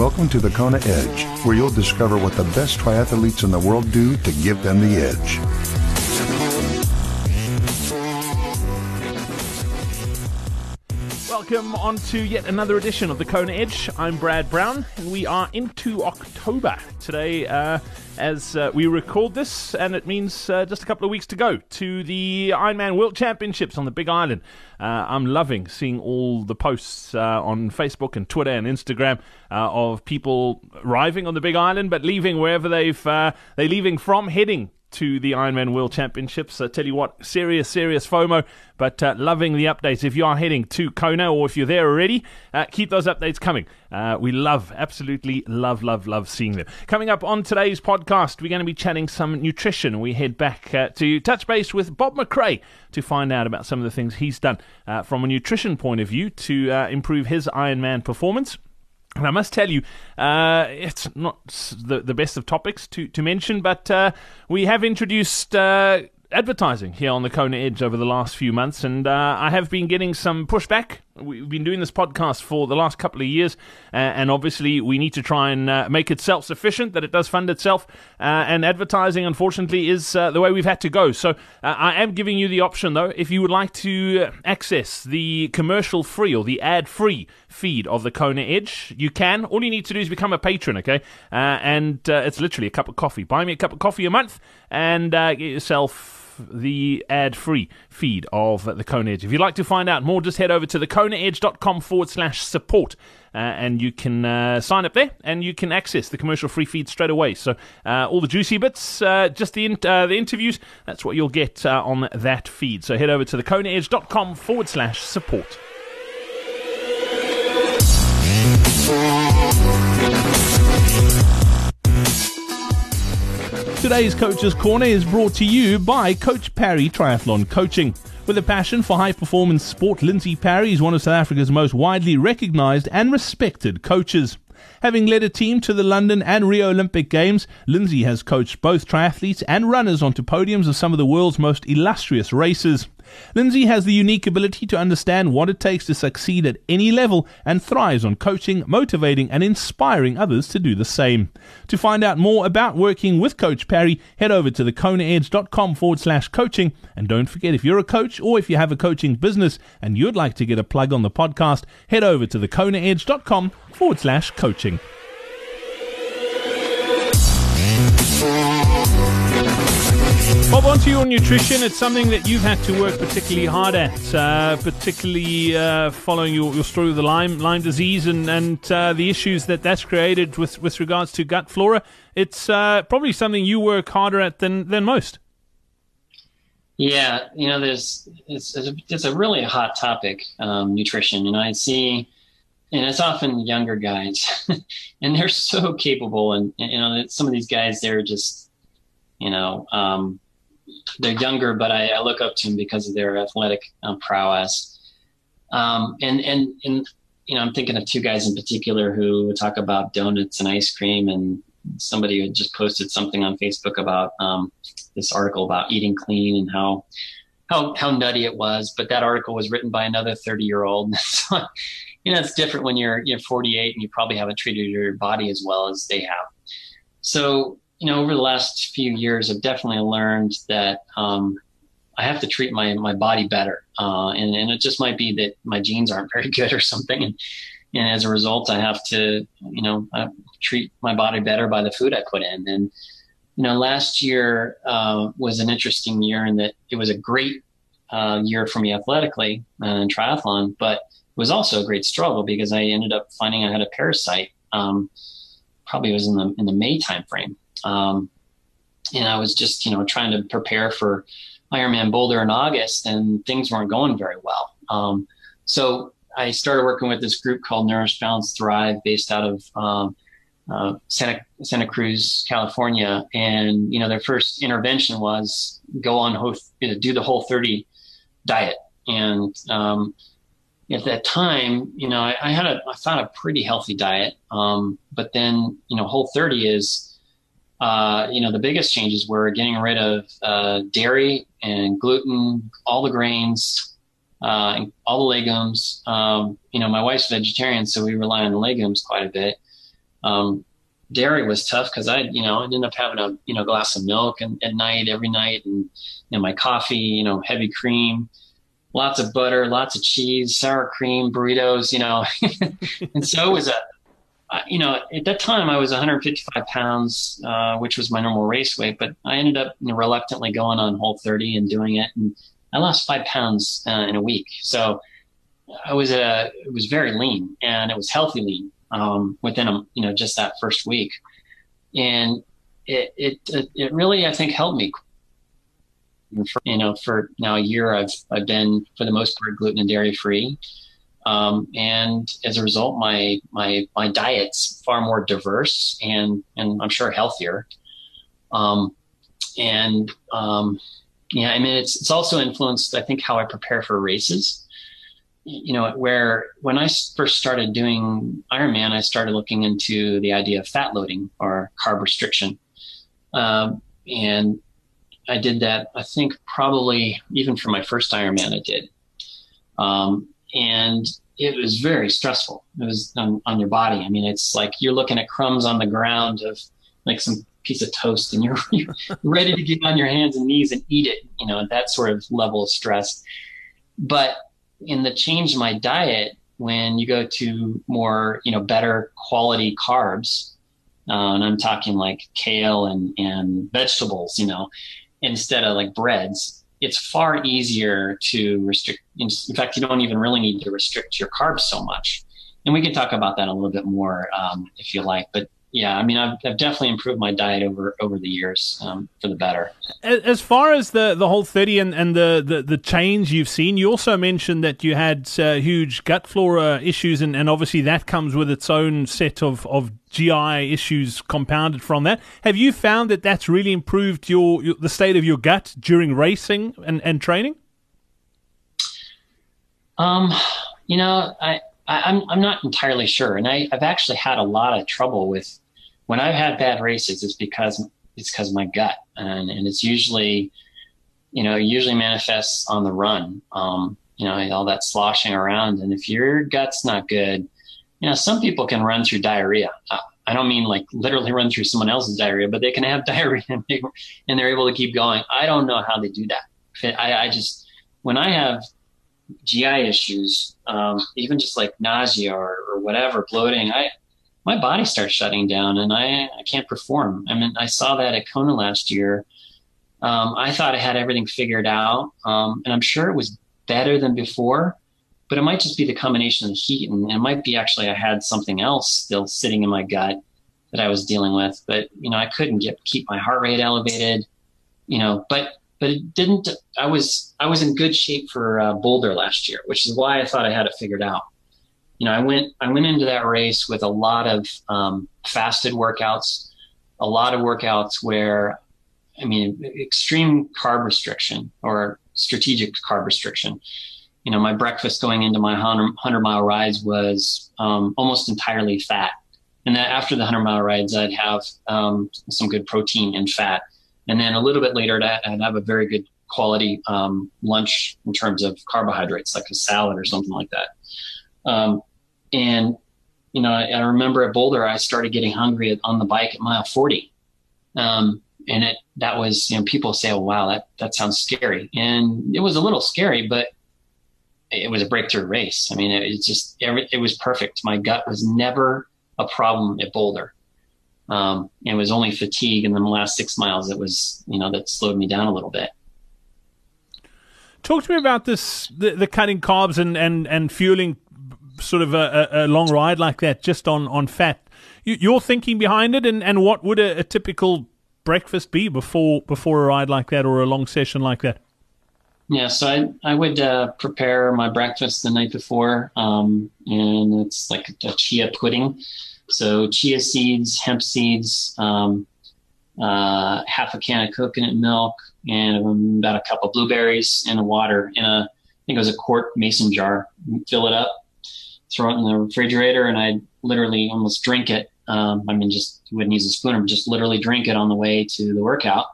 Welcome to the Kona Edge, where you'll discover what the best triathletes in the world do to give them the edge. Welcome on to yet another edition of the Kona Edge. I'm Brad Brown, and we are into October today uh, as uh, we record this, and it means uh, just a couple of weeks to go to the Ironman World Championships on the Big Island. Uh, I'm loving seeing all the posts uh, on Facebook and Twitter and Instagram uh, of people arriving on the Big Island, but leaving wherever they've they're leaving from, heading to the Ironman World Championships. I tell you what, serious, serious FOMO, but uh, loving the updates. If you are heading to Kona or if you're there already, uh, keep those updates coming. Uh, we love, absolutely love, love, love seeing them. Coming up on today's podcast, we're going to be chatting some nutrition. We head back uh, to touch base with Bob McRae to find out about some of the things he's done uh, from a nutrition point of view to uh, improve his Ironman performance. And I must tell you, uh, it's not the, the best of topics to, to mention, but uh, we have introduced uh, advertising here on the Kona Edge over the last few months, and uh, I have been getting some pushback We've been doing this podcast for the last couple of years, uh, and obviously we need to try and uh, make it self sufficient, that it does fund itself. Uh, and advertising, unfortunately, is uh, the way we've had to go. So uh, I am giving you the option, though, if you would like to access the commercial free or the ad free feed of the Kona Edge, you can. All you need to do is become a patron, okay? Uh, and it's literally a cup of coffee. Buy me a cup of coffee a month and get yourself the ad free feed of the Kona Edge. If you'd like to find out more, just head over to thekonaedge.com forward slash support. Uh, and you can uh, sign up there and you can access the commercial free feed straight away. So, uh, all the juicy bits, uh, just the, in- uh, the interviews, that's what you'll get uh, on that feed. So, head over to thekonaedge.com forward slash support. Today's Coach's Corner is brought to you by Coach Parry Triathlon Coaching. With a passion for high performance sport, Lindsay Parry is one of South Africa's most widely recognized and respected coaches. Having led a team to the London and Rio Olympic Games, Lindsay has coached both triathletes and runners onto podiums of some of the world's most illustrious races. Lindsay has the unique ability to understand what it takes to succeed at any level and thrives on coaching, motivating, and inspiring others to do the same. To find out more about working with Coach Parry, head over to thekonaedge.com forward slash coaching. And don't forget, if you're a coach or if you have a coaching business and you'd like to get a plug on the podcast, head over to thekonaedge.com forward slash coaching. Bob, on to your nutrition. It's something that you've had to work particularly hard at, uh, particularly uh, following your, your story with the Lyme, Lyme disease and, and uh, the issues that that's created with, with regards to gut flora. It's uh, probably something you work harder at than, than most. Yeah, you know, there's it's it's a, it's a really hot topic, um, nutrition. You know, I see, and it's often younger guys, and they're so capable, and, and, you know, some of these guys they're just, you know, um, they're younger, but I, I, look up to them because of their athletic um, prowess. Um, and and and you know, I'm thinking of two guys in particular who talk about donuts and ice cream, and somebody just posted something on Facebook about um, this article about eating clean and how how how nutty it was. But that article was written by another 30 year old. so, you know, it's different when you're you're 48 and you probably haven't treated your body as well as they have. So you know, over the last few years, I've definitely learned that um, I have to treat my my body better, uh, and and it just might be that my genes aren't very good or something, and and as a result, I have to you know treat my body better by the food I put in. And you know, last year uh, was an interesting year in that it was a great uh, year for me athletically and triathlon, but it was also a great struggle because I ended up finding I had a parasite. Um, probably was in the in the May timeframe, um, and I was just, you know, trying to prepare for Ironman Boulder in August, and things weren't going very well. Um, so I started working with this group called Nourish Balance Thrive, based out of um, uh, Santa Santa Cruz, California. And you know, their first intervention was go on do the Whole 30 diet. And um, at that time, you know, I, I, had a I found a pretty healthy diet. Um, but then, you know, Whole 30 is uh, you know, the biggest changes were getting rid of uh, dairy and gluten, all the grains, uh, and all the legumes. Um, you know, my wife's vegetarian, so we rely on legumes quite a bit. Um, dairy was tough because I, you know, I ended up having a, you know, glass of milk and, at night every night and, you know, my coffee, you know, heavy cream, lots of butter, lots of cheese, sour cream, burritos, you know. and so it was a, you know, at that time I was 155 pounds, uh, which was my normal race weight, but I ended up reluctantly going on Whole 30 and doing it. And I lost five pounds uh, in a week. So I was, uh, it was very lean and it was healthy lean, um, within a, you know, just that first week. And it, it, it really, I think helped me for, you know, for now a year, I've I've been for the most part gluten and dairy free, um, and as a result, my my my diet's far more diverse and and I'm sure healthier. Um, and um, yeah, I mean it's it's also influenced I think how I prepare for races. You know, where when I first started doing Ironman, I started looking into the idea of fat loading or carb restriction. Um, and I did that, I think probably even for my first Ironman, I did. Um, and it was very stressful. It was on, on, your body. I mean, it's like you're looking at crumbs on the ground of like some piece of toast and you're, you're ready to get on your hands and knees and eat it, you know, that sort of level of stress. But in the change my diet, when you go to more, you know, better quality carbs, uh, and I'm talking like kale and, and vegetables, you know, instead of like breads, it's far easier to restrict. In fact, you don't even really need to restrict your carbs so much. And we can talk about that a little bit more um, if you like. But yeah, I mean, I've, I've, definitely improved my diet over over the years um, for the better. As far as the, the whole thirty and, and the, the, the change you've seen, you also mentioned that you had uh, huge gut flora issues, and, and obviously that comes with its own set of, of GI issues compounded from that. Have you found that that's really improved your, your the state of your gut during racing and, and training? Um, you know, I I, am I'm, I'm not entirely sure, and I, I've actually had a lot of trouble with when I've had bad races. It's because it's because my gut, and and it's usually, you know, usually manifests on the run. Um, you know, all that sloshing around, and if your gut's not good, you know, some people can run through diarrhea. I don't mean like literally run through someone else's diarrhea, but they can have diarrhea and, and they're able to keep going. I don't know how they do that. I, I just when I have GI issues, um, even just like nausea or, or whatever, bloating, I my body starts shutting down and I, I can't perform. I mean, I saw that at Kona last year. Um, I thought I had everything figured out, um, and I'm sure it was better than before, but it might just be the combination of the heat, and it might be actually I had something else still sitting in my gut that I was dealing with. But you know, I couldn't get keep my heart rate elevated. You know, but but it didn't. I was I was in good shape for uh, Boulder last year, which is why I thought I had it figured out. You know, I went I went into that race with a lot of um, fasted workouts, a lot of workouts where, I mean, extreme carb restriction or strategic carb restriction. You know, my breakfast going into my 100 mile rides was um, almost entirely fat. And then after the 100 mile rides, I'd have um, some good protein and fat and then a little bit later, I'd have a very good quality um, lunch in terms of carbohydrates, like a salad or something like that. Um, and you know, I, I, remember at Boulder, I started getting hungry on the bike at mile 40. Um, and it, that was, you know, people say, oh, wow, that, that sounds scary. And it was a little scary, but it was a breakthrough race. I mean, it, it just, it was perfect. My gut was never a problem at Boulder. Um, it was only fatigue in the last six miles that was, you know, that slowed me down a little bit. Talk to me about this, the, the cutting carbs and, and, and fueling sort of a, a, long ride like that just on, on fat. You, your thinking behind it and, and what would a, a typical breakfast be before before a ride like that or a long session like that? Yeah, so I I would uh, prepare my breakfast the night before, um, and it's like a chia pudding. So chia seeds, hemp seeds, um, uh, half a can of coconut milk, and about a cup of blueberries in a water in a I think it was a quart mason jar. Fill it up, throw it in the refrigerator, and I literally almost drink it. Um, I mean, just wouldn't use a spoon, but just literally drink it on the way to the workout.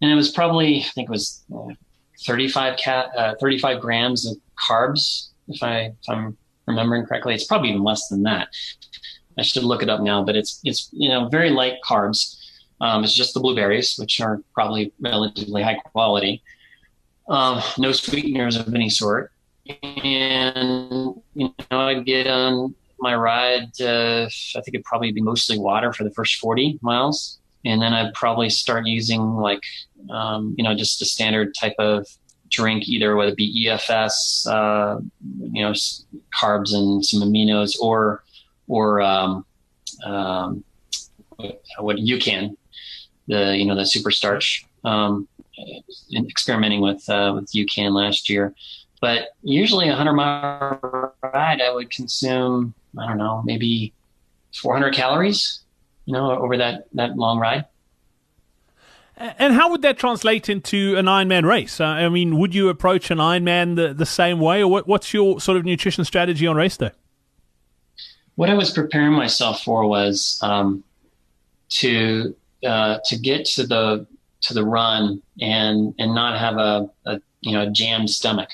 And it was probably I think it was uh, 35 cat, uh, 35 grams of carbs, if I if I'm remembering correctly. It's probably even less than that I should look it up now, but it's it's you know very light carbs. Um, it's just the blueberries, which are probably relatively high quality. Um, no sweeteners of any sort, and you know I'd get on my ride. Uh, I think it'd probably be mostly water for the first forty miles, and then I'd probably start using like um, you know just a standard type of drink, either whether it be EFS, uh, you know, carbs and some aminos, or or um, um, what UCAN, the you know the super starch. Um, experimenting with uh, with UCAN last year, but usually a hundred mile ride, I would consume I don't know maybe 400 calories, you know, over that that long ride. And how would that translate into an Ironman race? Uh, I mean, would you approach an Ironman the, the same way, or what, what's your sort of nutrition strategy on race day? what I was preparing myself for was um, to uh, to get to the to the run and and not have a, a you know a jammed stomach,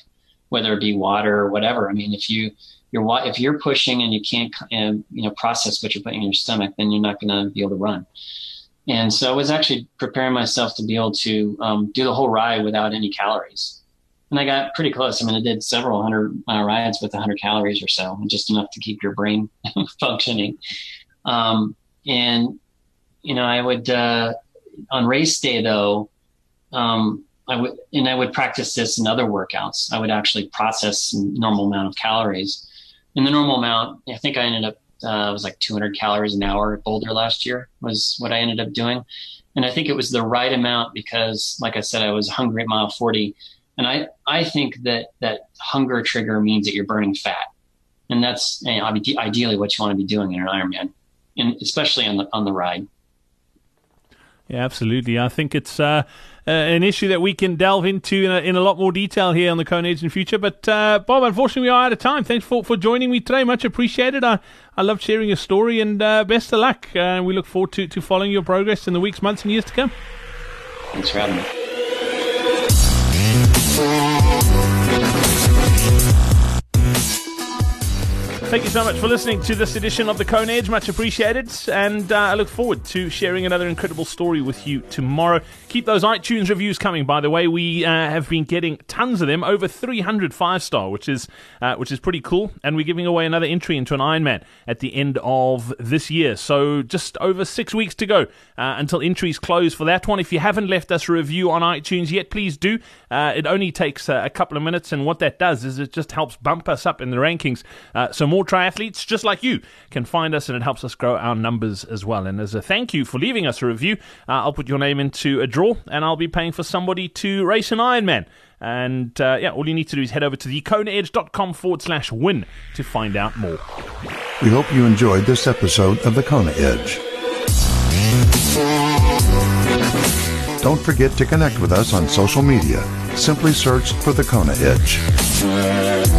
whether it be water or whatever. I mean, if you you're if you're pushing and you can't you know process what you're putting in your stomach, then you're not going to be able to run. And so I was actually preparing myself to be able to um, do the whole ride without any calories and I got pretty close. I mean, I did several hundred mile rides with 100 calories or so, just enough to keep your brain functioning. Um, and you know, I would uh, on race day though, um, I would and I would practice this in other workouts. I would actually process normal amount of calories. And the normal amount, I think I ended up uh, was like 200 calories an hour at Boulder last year was what I ended up doing. And I think it was the right amount because, like I said, I was hungry at mile 40 and I, I think that that hunger trigger means that you're burning fat. And that's you know, ideally what you want to be doing in an Ironman, and especially on the, on the ride. Yeah, absolutely. I think it's uh, uh, an issue that we can delve into in a, in a, lot more detail here on the Kona Edge in future. But uh, Bob, unfortunately, we are out of time. Thanks for, for joining me today. Much appreciated. I, I love sharing your story and uh, best of luck. Uh, we look forward to, to following your progress in the weeks, months, and years to come. Thanks for having me. Thank you so much for listening to this edition of the Kona Edge. Much appreciated. And uh, I look forward to sharing another incredible story with you tomorrow. Keep those iTunes reviews coming, by the way. We uh, have been getting tons of them, over 300 five star, which is, uh, which is pretty cool. And we're giving away another entry into an Ironman at the end of this year. So just over six weeks to go uh, until entries close for that one. If you haven't left us a review on iTunes yet, please do. Uh, it only takes a couple of minutes. And what that does is it just helps bump us up in the rankings. Uh, so more triathletes just like you can find us, and it helps us grow our numbers as well. And as a thank you for leaving us a review, uh, I'll put your name into a draw, and I'll be paying for somebody to race an Ironman. And uh, yeah, all you need to do is head over to thekonaedge.com forward slash win to find out more. We hope you enjoyed this episode of The Kona Edge. Don't forget to connect with us on social media. Simply search for The Kona Edge.